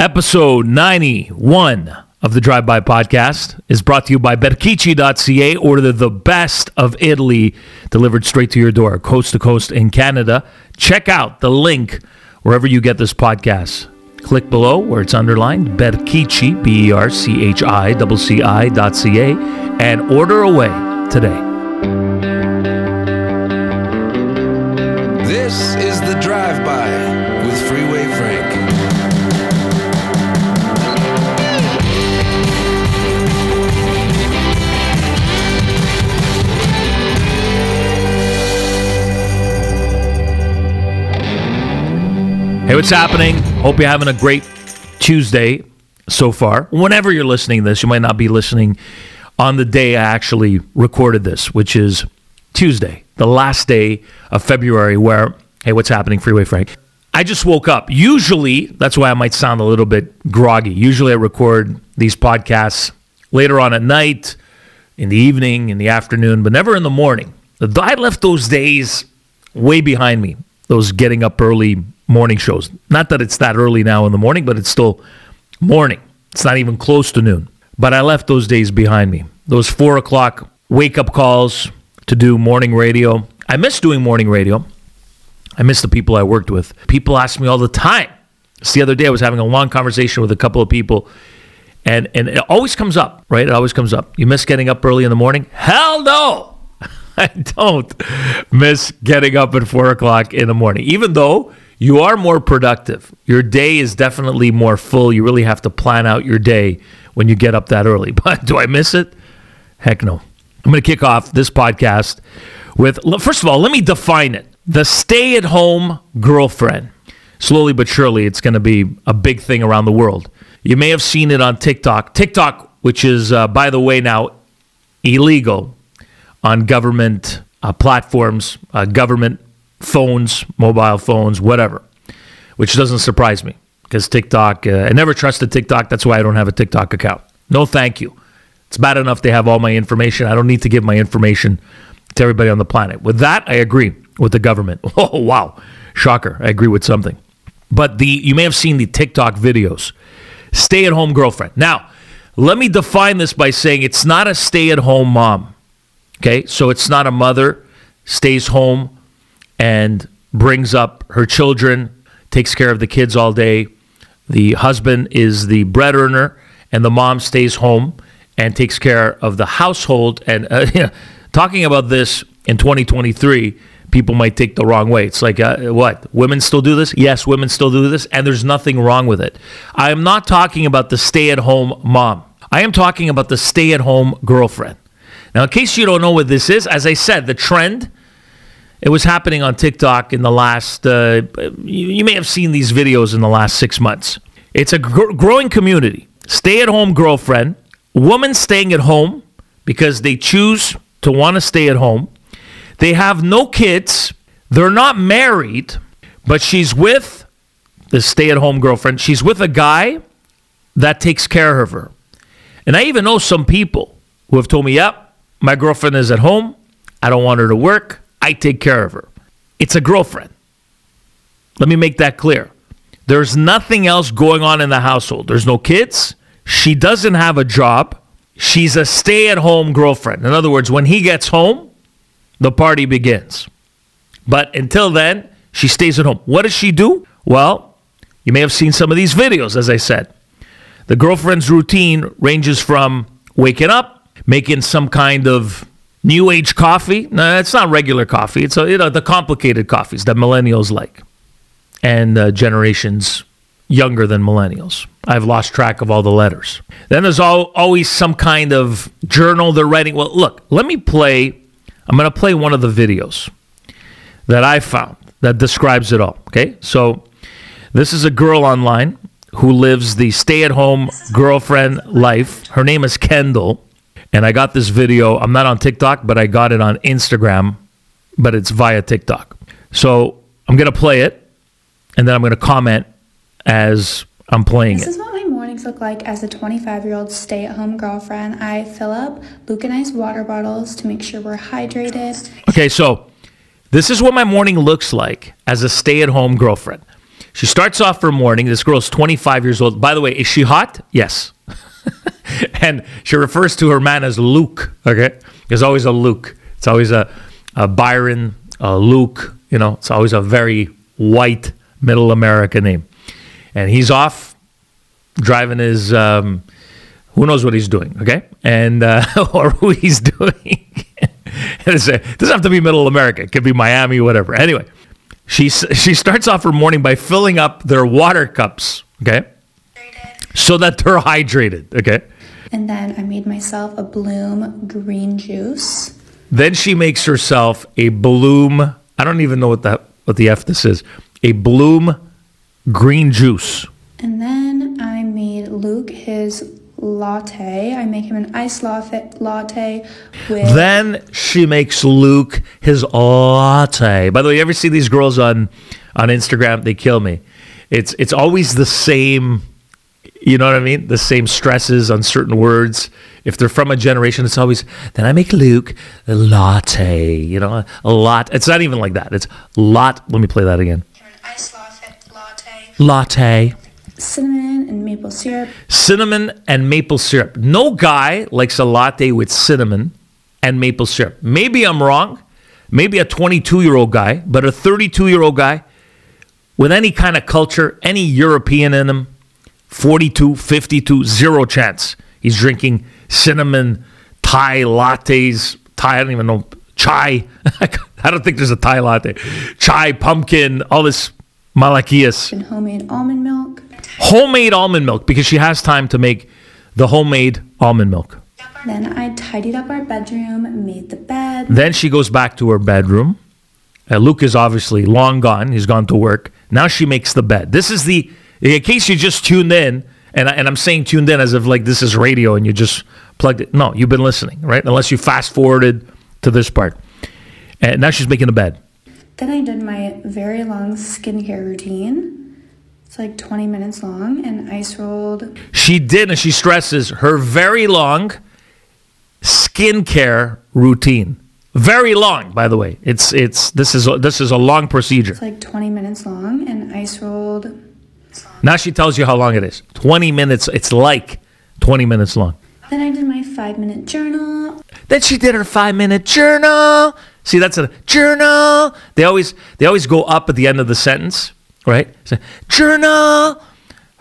Episode 91 of the Drive By Podcast is brought to you by Berchicci.ca. Order the best of Italy delivered straight to your door, coast to coast in Canada. Check out the link wherever you get this podcast. Click below where it's underlined Berchicci, B E R C H I C I dot C A, and order away today. Hey, what's happening? Hope you're having a great Tuesday so far. Whenever you're listening to this, you might not be listening on the day I actually recorded this, which is Tuesday, the last day of February, where, hey, what's happening, Freeway Frank? I just woke up. Usually, that's why I might sound a little bit groggy. Usually, I record these podcasts later on at night, in the evening, in the afternoon, but never in the morning. I left those days way behind me, those getting up early morning shows. Not that it's that early now in the morning, but it's still morning. It's not even close to noon. But I left those days behind me. Those four o'clock wake up calls to do morning radio. I miss doing morning radio. I miss the people I worked with. People ask me all the time. Just the other day, I was having a long conversation with a couple of people, and, and it always comes up, right? It always comes up. You miss getting up early in the morning? Hell no! I don't miss getting up at four o'clock in the morning, even though you are more productive. Your day is definitely more full. You really have to plan out your day when you get up that early. But do I miss it? Heck no. I'm going to kick off this podcast with first of all, let me define it the stay at home girlfriend. Slowly but surely, it's going to be a big thing around the world. You may have seen it on TikTok. TikTok, which is, uh, by the way, now illegal on government uh, platforms, uh, government phones, mobile phones, whatever, which doesn't surprise me because TikTok, uh, I never trusted TikTok. That's why I don't have a TikTok account. No, thank you. It's bad enough they have all my information. I don't need to give my information to everybody on the planet. With that, I agree with the government. Oh, wow. Shocker. I agree with something. But the you may have seen the TikTok videos. Stay at home girlfriend. Now, let me define this by saying it's not a stay at home mom. Okay? So it's not a mother stays home and brings up her children, takes care of the kids all day. The husband is the bread earner, and the mom stays home and takes care of the household. And uh, talking about this in 2023, people might take the wrong way. It's like, uh, what? Women still do this? Yes, women still do this, and there's nothing wrong with it. I am not talking about the stay at home mom. I am talking about the stay at home girlfriend. Now, in case you don't know what this is, as I said, the trend it was happening on TikTok in the last, uh, you, you, may have seen these videos in the last six months. It's a gr- growing community. Stay at home girlfriend, woman staying at home because they choose to want to stay at home. They have no kids. They're not married, but she's with the stay at home girlfriend. She's with a guy that takes care of her. And I even know some people who have told me, yep, my girlfriend is at home. I don't want her to work. I take care of her. It's a girlfriend. Let me make that clear. There's nothing else going on in the household. There's no kids. She doesn't have a job. She's a stay at home girlfriend. In other words, when he gets home, the party begins. But until then, she stays at home. What does she do? Well, you may have seen some of these videos, as I said. The girlfriend's routine ranges from waking up, making some kind of New age coffee? No, it's not regular coffee. It's a, you know, the complicated coffees that millennials like and uh, generations younger than millennials. I've lost track of all the letters. Then there's all, always some kind of journal they're writing. Well, look, let me play. I'm going to play one of the videos that I found that describes it all. Okay. So this is a girl online who lives the stay at home girlfriend life. Her name is Kendall. And I got this video. I'm not on TikTok, but I got it on Instagram, but it's via TikTok. So I'm going to play it and then I'm going to comment as I'm playing this it. This is what my mornings look like as a 25 year old stay at home girlfriend. I fill up Luke and Ice water bottles to make sure we're hydrated. Okay, so this is what my morning looks like as a stay at home girlfriend. She starts off her morning. This girl's 25 years old. By the way, is she hot? Yes. and she refers to her man as Luke. Okay, there's always a Luke. It's always a, a Byron, a Luke. You know, it's always a very white middle America name. And he's off driving his. Um, who knows what he's doing? Okay, and uh, or who he's doing. it doesn't have to be middle America. It could be Miami, whatever. Anyway, she she starts off her morning by filling up their water cups. Okay so that they're hydrated. Okay. And then I made myself a Bloom green juice. Then she makes herself a Bloom. I don't even know what that what the f this is. A Bloom green juice. And then I made Luke his latte. I make him an iced latte with. Then she makes Luke his latte. By the way, you ever see these girls on on Instagram? They kill me. It's it's always the same you know what I mean? The same stresses on certain words. If they're from a generation, it's always, then I make Luke a latte, you know, a lot. It's not even like that. It's lot. Let me play that again. latte. Latte. Cinnamon and maple syrup. Cinnamon and maple syrup. No guy likes a latte with cinnamon and maple syrup. Maybe I'm wrong. Maybe a 22 year old guy, but a 32 year old guy with any kind of culture, any European in him, 42, 52, zero chance. He's drinking cinnamon Thai lattes. Thai, I don't even know. Chai. I don't think there's a Thai latte. Chai, pumpkin, all this malachias. And homemade almond milk. Homemade almond milk because she has time to make the homemade almond milk. Then I tidied up our bedroom, made the bed. Then she goes back to her bedroom. Uh, Luke is obviously long gone. He's gone to work. Now she makes the bed. This is the in case you just tuned in, and, I, and I'm saying tuned in as if like this is radio and you just plugged it. No, you've been listening, right? Unless you fast forwarded to this part. And now she's making a bed. Then I did my very long skincare routine. It's like 20 minutes long and ice rolled. She did, and she stresses her very long skincare routine. Very long, by the way. It's it's this is this is a long procedure. It's like 20 minutes long and ice rolled now she tells you how long it is. 20 minutes. It's like 20 minutes long. Then I did my five minute journal. Then she did her five minute journal. See, that's a journal. They always they always go up at the end of the sentence, right? So, journal,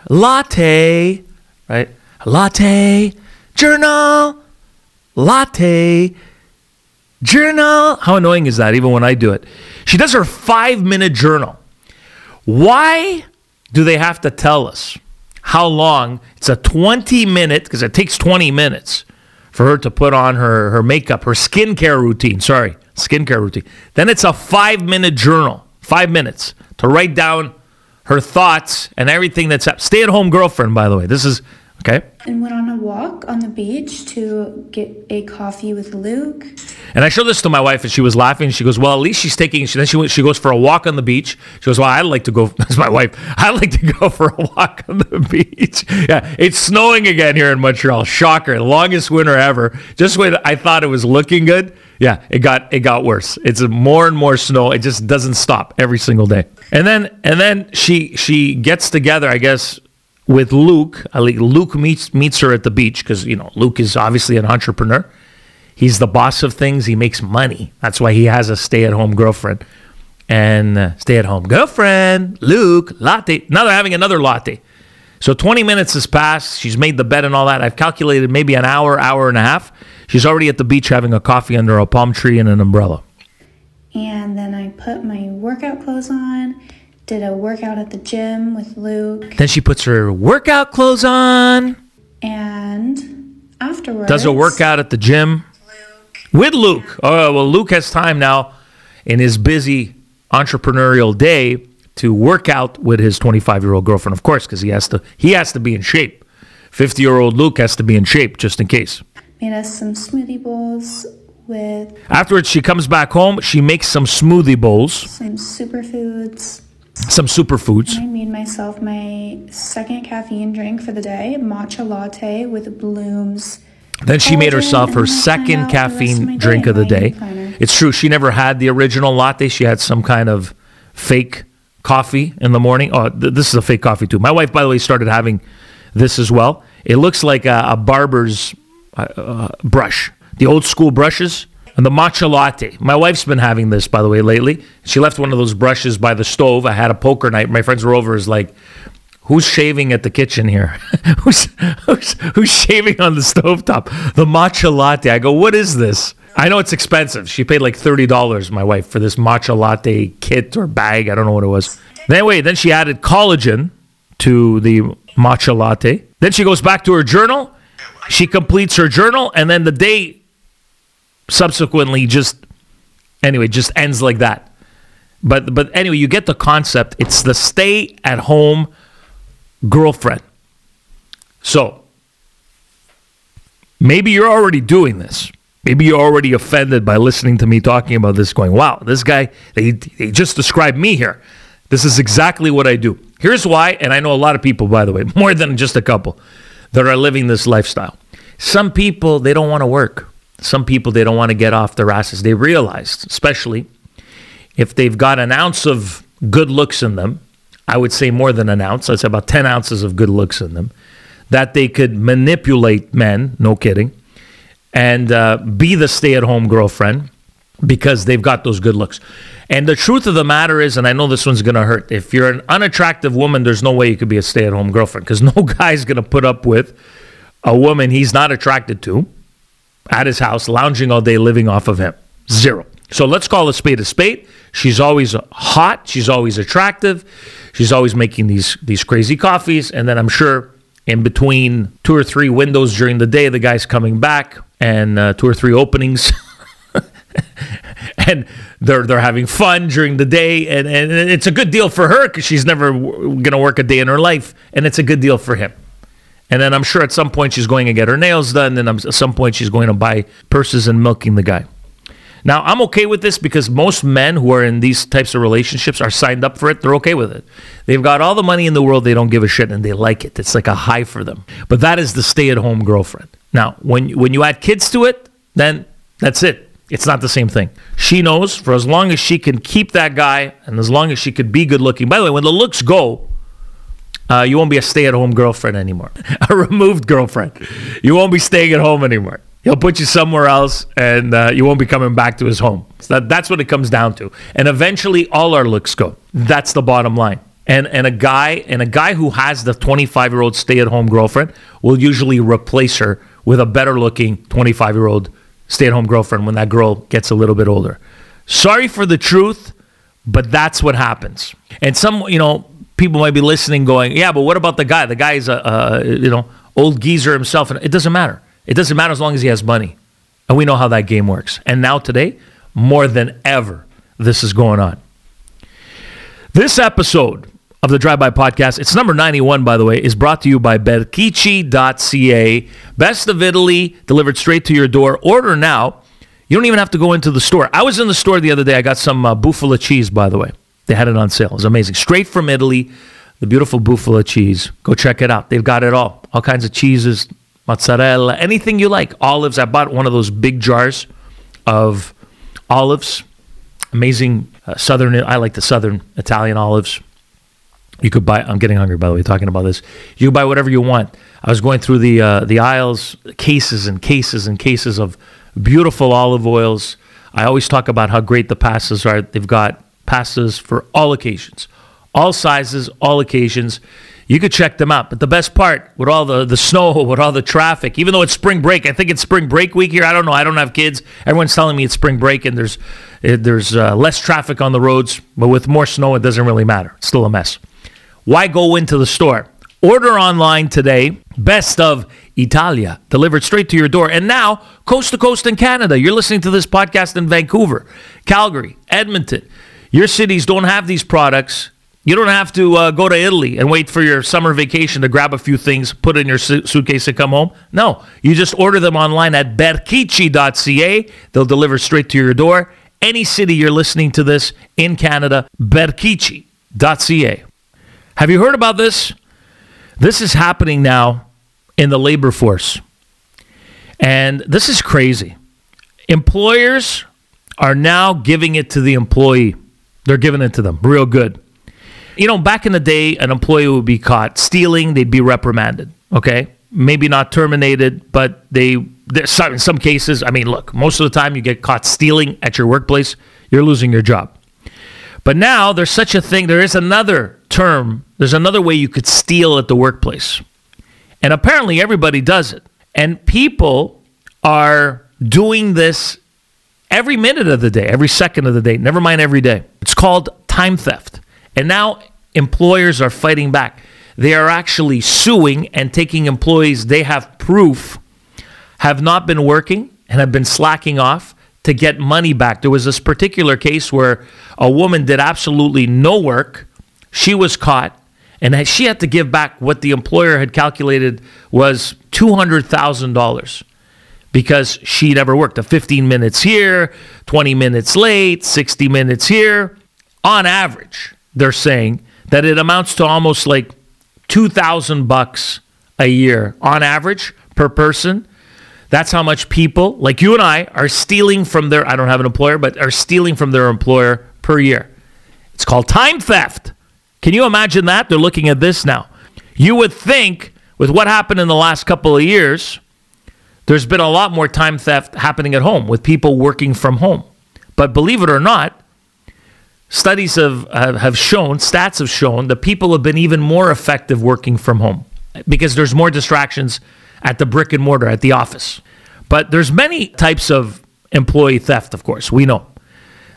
latte, right? Latte, journal, latte, journal. How annoying is that? Even when I do it, she does her five minute journal. Why? Do they have to tell us how long? It's a 20 minute, because it takes 20 minutes for her to put on her, her makeup, her skincare routine. Sorry, skincare routine. Then it's a five minute journal, five minutes to write down her thoughts and everything that's up. stay at home girlfriend, by the way. This is Okay. And went on a walk on the beach to get a coffee with Luke. And I showed this to my wife, and she was laughing. She goes, "Well, at least she's taking." She, then she went, she goes for a walk on the beach. She goes, "Well, I'd like to go." That's my wife. I'd like to go for a walk on the beach. Yeah, it's snowing again here in Montreal. Shocker, longest winter ever. Just when I thought it was looking good, yeah, it got it got worse. It's more and more snow. It just doesn't stop every single day. And then and then she she gets together, I guess, with Luke. Luke meets meets her at the beach because you know Luke is obviously an entrepreneur. He's the boss of things. He makes money. That's why he has a stay-at-home girlfriend and uh, stay-at-home girlfriend. Luke latte. Now they're having another latte. So 20 minutes has passed. She's made the bed and all that. I've calculated maybe an hour, hour and a half. She's already at the beach having a coffee under a palm tree and an umbrella. And then I put my workout clothes on did a workout at the gym with Luke. Then she puts her workout clothes on. And afterwards. Does a workout at the gym. Luke. With Luke. Oh, well, Luke has time now in his busy entrepreneurial day to work out with his 25 year old girlfriend, of course, because he has to he has to be in shape. 50 year old Luke has to be in shape just in case. Made us some smoothie bowls with. Afterwards, she comes back home. She makes some smoothie bowls. Some superfoods some superfoods. I made myself my second caffeine drink for the day, matcha latte with blooms. Then she made herself her second caffeine of drink of the day. It's true, she never had the original latte. She had some kind of fake coffee in the morning. Oh, th- this is a fake coffee too. My wife, by the way, started having this as well. It looks like a, a barber's uh, uh, brush, the old school brushes. And the matcha latte. My wife's been having this, by the way, lately. She left one of those brushes by the stove. I had a poker night. My friends were over. Is like, who's shaving at the kitchen here? who's, who's who's shaving on the stovetop? The matcha latte. I go, what is this? I know it's expensive. She paid like thirty dollars, my wife, for this matcha latte kit or bag. I don't know what it was. Wait, then she added collagen to the matcha latte. Then she goes back to her journal. She completes her journal, and then the day subsequently just anyway just ends like that. But but anyway, you get the concept. It's the stay at home girlfriend. So maybe you're already doing this. Maybe you're already offended by listening to me talking about this, going, wow, this guy, they, they just described me here. This is exactly what I do. Here's why, and I know a lot of people, by the way, more than just a couple, that are living this lifestyle. Some people, they don't want to work. Some people, they don't want to get off their asses. They realized, especially if they've got an ounce of good looks in them, I would say more than an ounce, I'd say about 10 ounces of good looks in them, that they could manipulate men, no kidding, and uh, be the stay at home girlfriend because they've got those good looks. And the truth of the matter is, and I know this one's going to hurt, if you're an unattractive woman, there's no way you could be a stay at home girlfriend because no guy's going to put up with a woman he's not attracted to at his house, lounging all day, living off of him. Zero. So let's call a spade a spade. She's always hot. She's always attractive. She's always making these these crazy coffees, and then I'm sure in between two or three windows during the day, the guy's coming back, and uh, two or three openings. and they're they're having fun during the day, and, and it's a good deal for her because she's never w- gonna work a day in her life, and it's a good deal for him. And then I'm sure at some point she's going to get her nails done, and at some point she's going to buy purses and milking the guy. Now, I'm okay with this because most men who are in these types of relationships are signed up for it. They're okay with it. They've got all the money in the world. They don't give a shit and they like it. It's like a high for them. But that is the stay at home girlfriend. Now, when, when you add kids to it, then that's it. It's not the same thing. She knows for as long as she can keep that guy and as long as she could be good looking. By the way, when the looks go, uh, you won't be a stay at home girlfriend anymore, a removed girlfriend. You won't be staying at home anymore. He'll put you somewhere else, and uh, you won't be coming back to his home. So that, that's what it comes down to. And eventually, all our looks go. That's the bottom line. And and a guy and a guy who has the 25 year old stay at home girlfriend will usually replace her with a better looking 25 year old stay at home girlfriend when that girl gets a little bit older. Sorry for the truth, but that's what happens. And some, you know, people might be listening, going, "Yeah, but what about the guy? The guy is a, a you know old geezer himself, and it doesn't matter." It doesn't matter as long as he has money. And we know how that game works. And now, today, more than ever, this is going on. This episode of the Drive By Podcast, it's number 91, by the way, is brought to you by Berchicci.ca. Best of Italy, delivered straight to your door. Order now. You don't even have to go into the store. I was in the store the other day. I got some uh, bufala cheese, by the way. They had it on sale. It was amazing. Straight from Italy, the beautiful bufala cheese. Go check it out. They've got it all. All kinds of cheeses, mozzarella, anything you like. Olives. I bought one of those big jars of olives. Amazing uh, southern. I like the southern Italian olives. You could buy. I'm getting hungry, by the way. Talking about this, you can buy whatever you want. I was going through the uh, the aisles, cases and cases and cases of beautiful olive oils. I always talk about how great the pastas are. They've got pastas for all occasions, all sizes, all occasions you could check them out. But the best part, with all the, the snow, with all the traffic, even though it's spring break, I think it's spring break week here. I don't know. I don't have kids. Everyone's telling me it's spring break and there's there's uh, less traffic on the roads. But with more snow, it doesn't really matter. It's still a mess. Why go into the store? Order online today. Best of Italia delivered straight to your door. And now, coast to coast in Canada. You're listening to this podcast in Vancouver, Calgary, Edmonton. Your cities don't have these products you don't have to uh, go to Italy and wait for your summer vacation to grab a few things, put in your su- suitcase, and come home. No, you just order them online at berchicci.ca. They'll deliver straight to your door. Any city you're listening to this in Canada, berchicci.ca. Have you heard about this? This is happening now in the labor force. And this is crazy. Employers are now giving it to the employee. They're giving it to them real good. You know, back in the day, an employee would be caught stealing, they'd be reprimanded. Okay, maybe not terminated, but they in some cases. I mean, look, most of the time you get caught stealing at your workplace, you're losing your job. But now there's such a thing. There is another term. There's another way you could steal at the workplace, and apparently everybody does it. And people are doing this every minute of the day, every second of the day, never mind every day. It's called time theft. And now employers are fighting back. They are actually suing and taking employees they have proof have not been working and have been slacking off to get money back. There was this particular case where a woman did absolutely no work. She was caught and she had to give back what the employer had calculated was $200,000 because she never worked. A 15 minutes here, 20 minutes late, 60 minutes here. On average, they're saying that it amounts to almost like 2000 bucks a year on average per person. That's how much people like you and I are stealing from their I don't have an employer, but are stealing from their employer per year. It's called time theft. Can you imagine that? They're looking at this now. You would think with what happened in the last couple of years, there's been a lot more time theft happening at home with people working from home. But believe it or not, studies have, have shown, stats have shown that people have been even more effective working from home because there's more distractions at the brick and mortar, at the office. But there's many types of employee theft, of course, we know.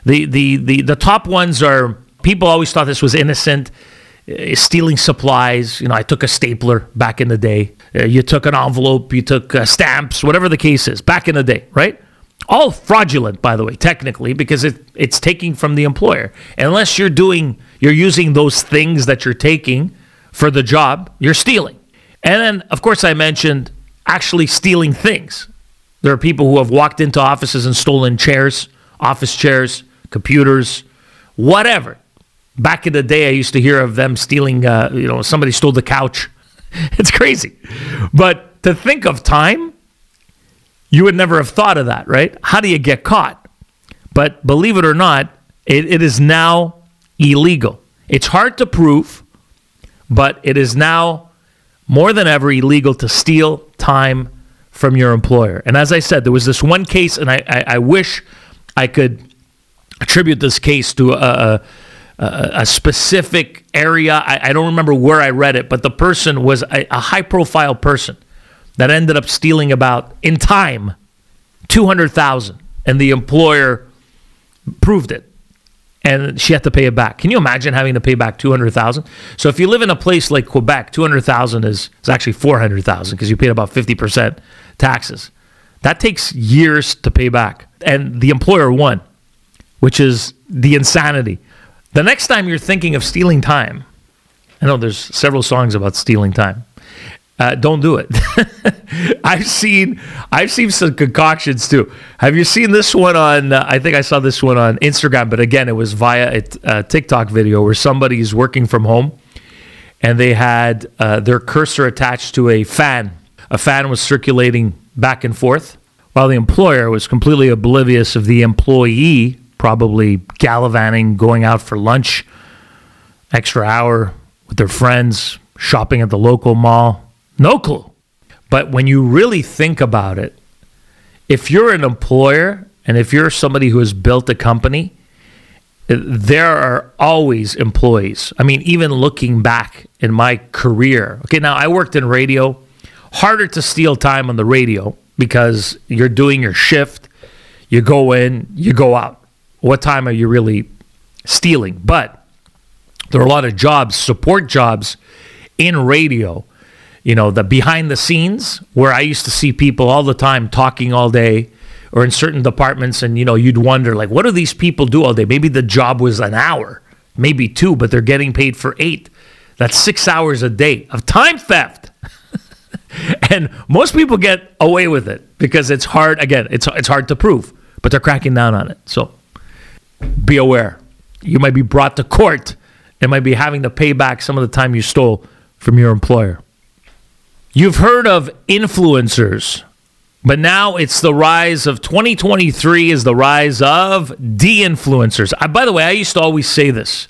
The, the, the, the top ones are people always thought this was innocent, uh, stealing supplies. You know, I took a stapler back in the day. Uh, you took an envelope, you took uh, stamps, whatever the case is, back in the day, right? All fraudulent, by the way, technically, because it, it's taking from the employer. Unless you're doing, you're using those things that you're taking for the job, you're stealing. And then, of course, I mentioned actually stealing things. There are people who have walked into offices and stolen chairs, office chairs, computers, whatever. Back in the day, I used to hear of them stealing, uh, you know, somebody stole the couch. it's crazy. But to think of time, you would never have thought of that, right? How do you get caught? But believe it or not, it, it is now illegal. It's hard to prove, but it is now more than ever illegal to steal time from your employer. And as I said, there was this one case, and I, I, I wish I could attribute this case to a, a, a specific area. I, I, don't remember where I read it, but the person was a, a high profile person that ended up stealing about in time 200,000 and the employer proved it and she had to pay it back. Can you imagine having to pay back 200,000? So if you live in a place like Quebec, 200,000 is is actually 400,000 because you paid about 50% taxes. That takes years to pay back and the employer won, which is the insanity. The next time you're thinking of stealing time, I know there's several songs about stealing time. Uh, don't do it. I've seen I've seen some concoctions too. Have you seen this one on? Uh, I think I saw this one on Instagram, but again, it was via a, TikTok video where somebody is working from home, and they had uh, their cursor attached to a fan. A fan was circulating back and forth, while the employer was completely oblivious of the employee probably gallivanting, going out for lunch, extra hour with their friends, shopping at the local mall no clue. But when you really think about it, if you're an employer and if you're somebody who has built a company, there are always employees. I mean, even looking back in my career, okay, now I worked in radio, harder to steal time on the radio because you're doing your shift, you go in, you go out. What time are you really stealing? But there are a lot of jobs, support jobs in radio you know, the behind the scenes where I used to see people all the time talking all day or in certain departments and you know, you'd wonder like what do these people do all day? Maybe the job was an hour, maybe two, but they're getting paid for 8. That's 6 hours a day of time theft. and most people get away with it because it's hard again, it's it's hard to prove, but they're cracking down on it. So be aware. You might be brought to court and might be having to pay back some of the time you stole from your employer. You've heard of influencers, but now it's the rise of 2023 is the rise of de influencers. by the way, I used to always say this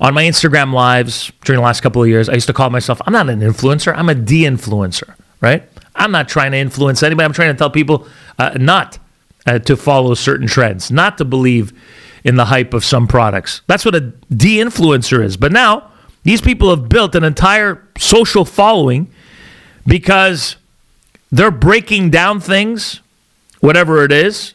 on my Instagram lives during the last couple of years, I used to call myself, I'm not an influencer, I'm a de influencer, right? I'm not trying to influence anybody. I'm trying to tell people uh, not uh, to follow certain trends, not to believe in the hype of some products. That's what a de influencer is. But now, these people have built an entire social following because they're breaking down things, whatever it is.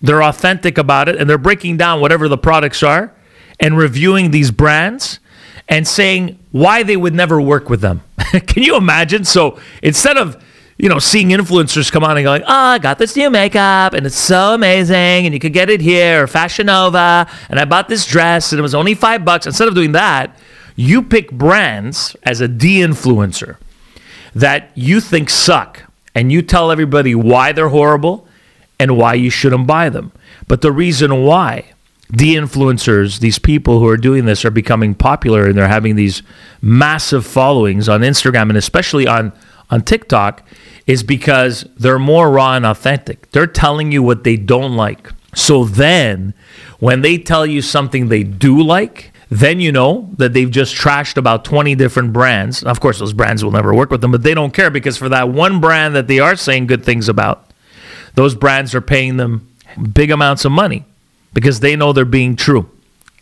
They're authentic about it and they're breaking down whatever the products are and reviewing these brands and saying why they would never work with them. Can you imagine? So instead of you know, seeing influencers come on and going, oh, I got this new makeup and it's so amazing and you could get it here or Fashion Nova and I bought this dress and it was only five bucks. Instead of doing that, you pick brands as a de-influencer that you think suck and you tell everybody why they're horrible and why you shouldn't buy them. But the reason why the influencers, these people who are doing this, are becoming popular and they're having these massive followings on Instagram and especially on, on TikTok is because they're more raw and authentic. They're telling you what they don't like. So then, when they tell you something they do like, then you know that they've just trashed about 20 different brands. Of course, those brands will never work with them, but they don't care because for that one brand that they are saying good things about, those brands are paying them big amounts of money because they know they're being true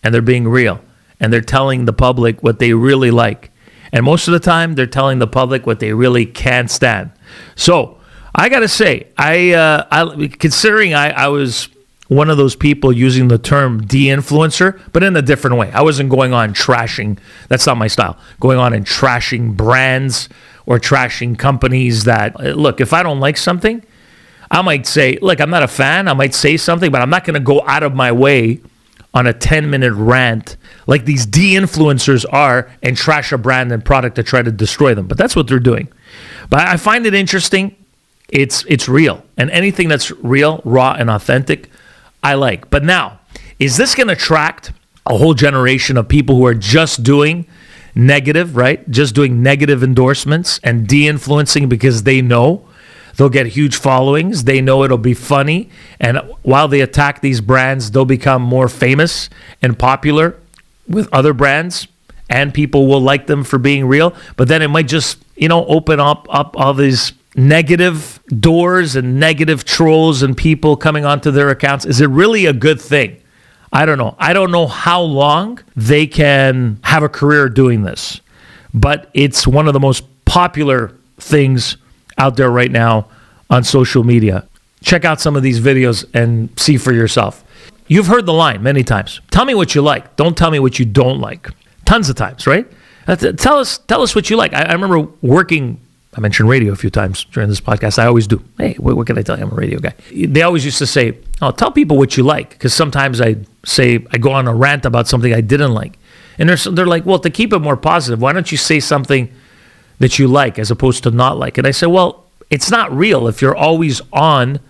and they're being real and they're telling the public what they really like. And most of the time, they're telling the public what they really can't stand. So I got to say, I, uh, I considering I, I was one of those people using the term de-influencer, but in a different way. I wasn't going on trashing. That's not my style. Going on and trashing brands or trashing companies that look. If I don't like something, I might say, look, I'm not a fan. I might say something, but I'm not going to go out of my way on a 10 minute rant like these de influencers are and trash a brand and product to try to destroy them. But that's what they're doing. But I find it interesting. It's, it's real. And anything that's real, raw, and authentic, I like. But now, is this going to attract a whole generation of people who are just doing negative, right? Just doing negative endorsements and de influencing because they know They'll get huge followings. They know it'll be funny. And while they attack these brands, they'll become more famous and popular with other brands and people will like them for being real. But then it might just, you know, open up up all these negative doors and negative trolls and people coming onto their accounts. Is it really a good thing? I don't know. I don't know how long they can have a career doing this, but it's one of the most popular things out there right now on social media. Check out some of these videos and see for yourself. You've heard the line many times. Tell me what you like. Don't tell me what you don't like. Tons of times, right? Uh, tell us, tell us what you like. I, I remember working. I mentioned radio a few times during this podcast. I always do. Hey, what, what can I tell you? I'm a radio guy. They always used to say, "Oh, tell people what you like," because sometimes I say I go on a rant about something I didn't like, and they're they're like, "Well, to keep it more positive, why don't you say something?" That you like as opposed to not like. And I said, well, it's not real if you're always on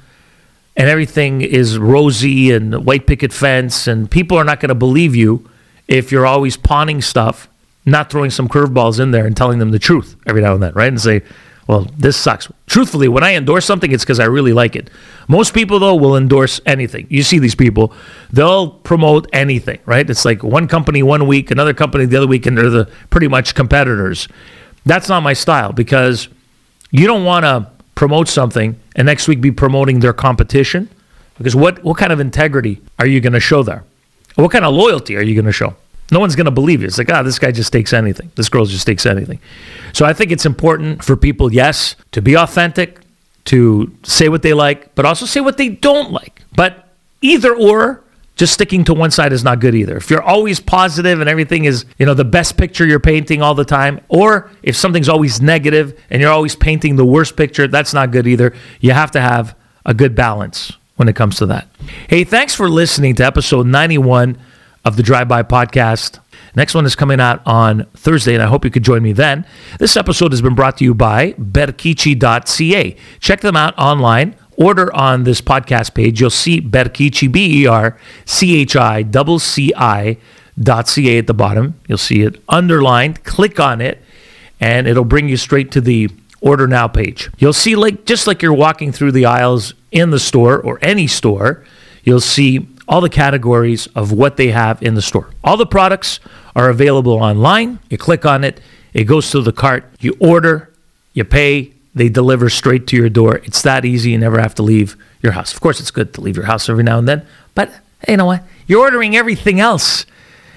and everything is rosy and white picket fence and people are not going to believe you if you're always pawning stuff, not throwing some curveballs in there and telling them the truth every now and then, right? And say, well, this sucks. Truthfully, when I endorse something, it's because I really like it. Most people, though, will endorse anything. You see these people, they'll promote anything, right? It's like one company one week, another company the other week, and they're the pretty much competitors. That's not my style because you don't want to promote something and next week be promoting their competition. Because what, what kind of integrity are you going to show there? What kind of loyalty are you going to show? No one's going to believe you. It's like, ah, this guy just takes anything. This girl just takes anything. So I think it's important for people, yes, to be authentic, to say what they like, but also say what they don't like. But either or, just sticking to one side is not good either. If you're always positive and everything is, you know, the best picture you're painting all the time, or if something's always negative and you're always painting the worst picture, that's not good either. You have to have a good balance when it comes to that. Hey, thanks for listening to episode 91 of the Drive By Podcast. Next one is coming out on Thursday, and I hope you could join me then. This episode has been brought to you by berchicci.ca. Check them out online order on this podcast page, you'll see Berchicci, B E R C H I double C I dot C A at the bottom. You'll see it underlined. Click on it, and it'll bring you straight to the order now page. You'll see, like just like you're walking through the aisles in the store or any store, you'll see all the categories of what they have in the store. All the products are available online. You click on it, it goes to the cart, you order, you pay, they deliver straight to your door. It's that easy. You never have to leave your house. Of course, it's good to leave your house every now and then, but you know what? You're ordering everything else.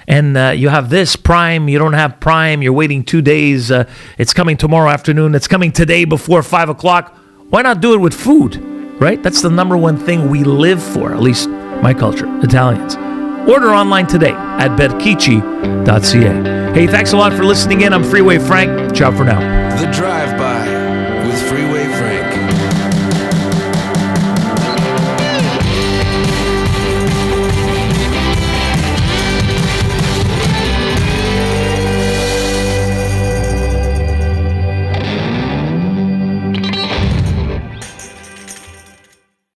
And uh, you have this Prime, you don't have Prime, you're waiting two days. Uh, it's coming tomorrow afternoon, it's coming today before five o'clock. Why not do it with food, right? That's the number one thing we live for, at least my culture, Italians. Order online today at berchicci.ca. Hey, thanks a lot for listening in. I'm Freeway Frank. Ciao for now.